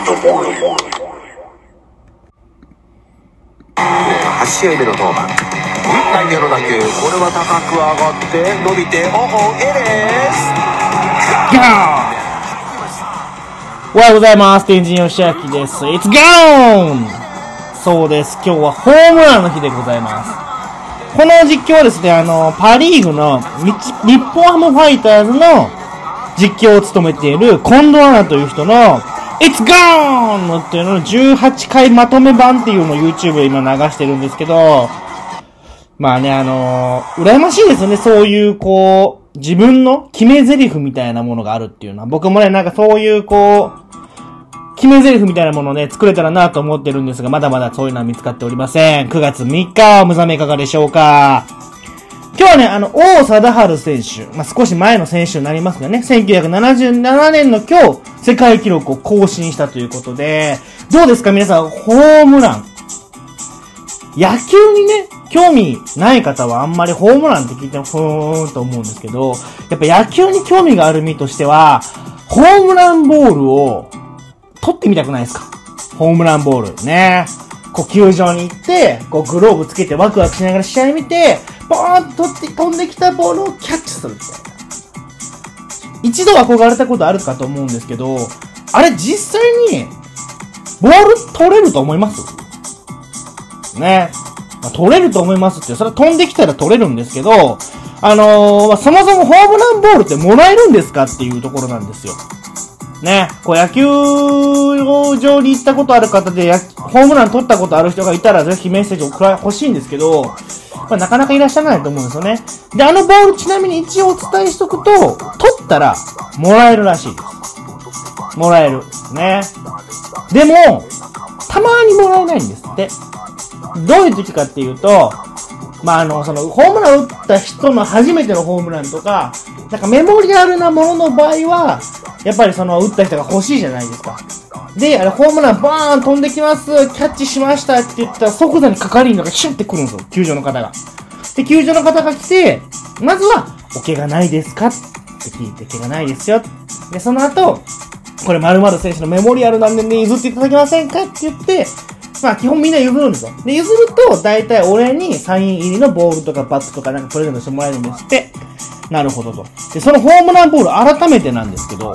8試合目の登板内野の打球これは高く上がって伸びておおエレスおはようございます。天神義明です。It's gone! そうです。今日はホームランの日でございます。この実況はですね、あの、パリーグの日本ハムファイターズの実況を務めている近藤アナという人の It's gone! っていうのの18回まとめ版っていうのを YouTube で今流してるんですけど、まあね、あのー羨ましいですよね、そういう、こう、自分の決め台詞みたいなものがあるっていうのは。僕もね、なんかそういう、こう、決め台詞みたいなものをね、作れたらなと思ってるんですが、まだまだそういうのは見つかっておりません。9月3日、お目覚めいかがでしょうか？今日はね、あの、王貞治選手、まあ、少し前の選手になりますがね、1977年の今日、世界記録を更新したということで、どうですか？皆さん、ホームラン。野球にね、興味ない方はあんまりホームランって聞いてもふーんと思うんですけど、やっぱ野球に興味がある身としては、ホームランボールを取ってみたくないですか？ホームランボール。ね。こう球場に行って、こうグローブつけてワクワクしながら試合見て、ポーンと取って飛んできたボールをキャッチするみたいな。一度憧れたことあるかと思うんですけど、あれ実際に、ボール取れると思います？ね。まあ、取れると思いますって、それは飛んできたら取れるんですけど、あのーまあ、そもそもホームランボールってもらえるんですかっていうところなんですよ。ね。こう野球場に行ったことある方で、ホームラン取ったことある人がいたら、ぜひメッセージをくら欲しいんですけど、まあ、なかなかいらっしゃらないと思うんですよね。で、あのボールちなみに一応お伝えしとくと、取ったら、もらえるらしいです。もらえる。ね。でも、たまにもらえないんですって。どういう時かっていうと、まあ、あの、その、ホームラン打った人の初めてのホームランとか、なんかメモリアルなものの場合は、やっぱりその、打った人が欲しいじゃないですか。で、あれ、ホームランバーン飛んできます、キャッチしましたって言ったら、即座に係員がシュッて来るんですよ、球場の方が。で、球場の方が来て、まずは、お怪我ないですか？って聞いて、怪我ないですよ。で、その後、これ〇〇選手のメモリアルなんでね、譲っていただけませんか？って言って、まあ基本みんな譲るんですよ。で、譲ると、大体俺にサイン入りのボールとかバットとかなんかプレゼントしてもらえるんですって。なるほどと。で、そのホームランボール改めてなんですけど、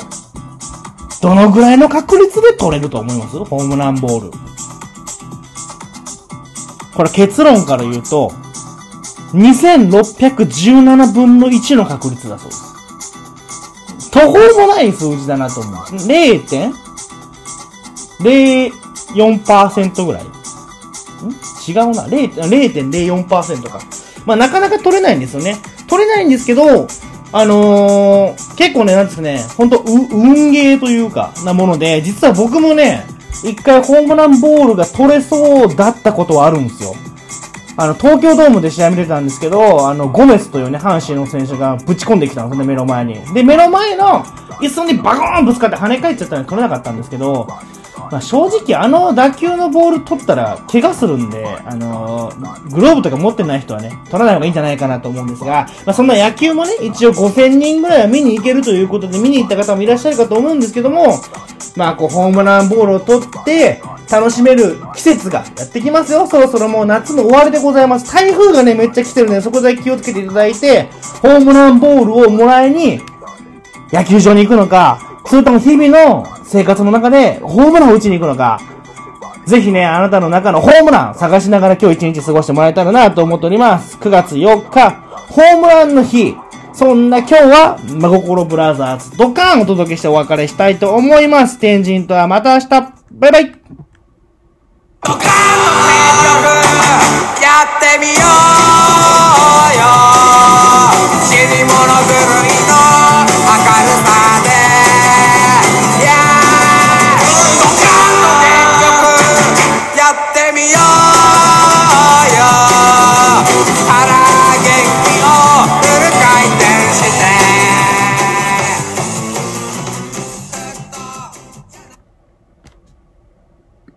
どのぐらいの確率で取れると思います？ホームランボール。これ結論から言うと、2617分の1の確率だそうです。途方もない数字だなと思う。0.04%ぐらい？ん？違うな。0 0.04%か。まあ、なかなか取れないんですよね。取れないんですけど、あのー、結構ね、なんですね、ほんと、運ゲーというか、なもので、実は僕もね、一回ホームランボールが取れそうだったことはあるんですよ。あの、東京ドームで試合見てたんですけど、あの、ゴメスというね、阪神の選手がぶち込んできたんですね、目の前に。で、目の前の椅子にバコーンぶつかって跳ね返っちゃったので取れなかったんですけど、まあ、正直あの打球のボール取ったら怪我するんで、あのーグローブとか持ってない人はね、取らない方がいいんじゃないかなと思うんですが、まあ、そんな野球もね、一応5000人ぐらいは見に行けるということで見に行った方もいらっしゃるかと思うんですけども、まあこうホームランボールを取って楽しめる季節がやってきますよ。そろそろもう夏の終わりでございます。台風がね、めっちゃ来てるので、そこだけ気をつけていただいて、ホームランボールをもらいに、野球場に行くのか、それとも日々の生活の中でホームランを打ちに行くのか、ぜひね、あなたの中のホームラン探しながら今日一日過ごしてもらえたらなと思っております。9月4日、ホームランの日。そんな今日は、真心ブラザーズドカーンお届けしてお別れしたいと思います。天神とはまた明日。バイバイ。